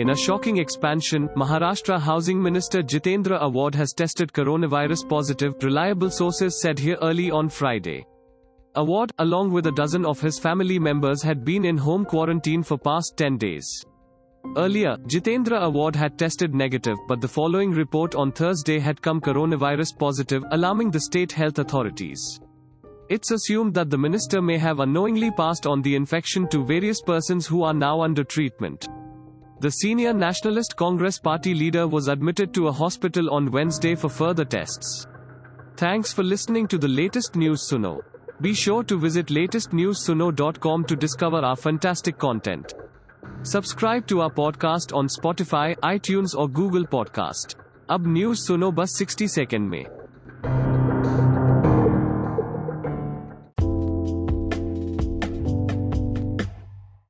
In a shocking expansion, Maharashtra Housing Minister Jitendra Awhad has tested coronavirus positive, reliable sources said here early on Friday. Awhad, along with a dozen of his family members had been in home quarantine for past 10 days. Earlier, Jitendra Awhad had tested negative, but the following report on Thursday had come coronavirus positive, alarming the state health authorities. It's assumed that the minister may have unknowingly passed on the infection to various persons who are now under treatment. The senior Nationalist Congress party leader was admitted to a hospital on Wednesday for further tests. Thanks for listening to the latest news Suno. Be sure to visit latestnewssuno.com to discover our fantastic content. Subscribe to our podcast on Spotify, iTunes or Google Podcast. अब news सुनो बस 60 second में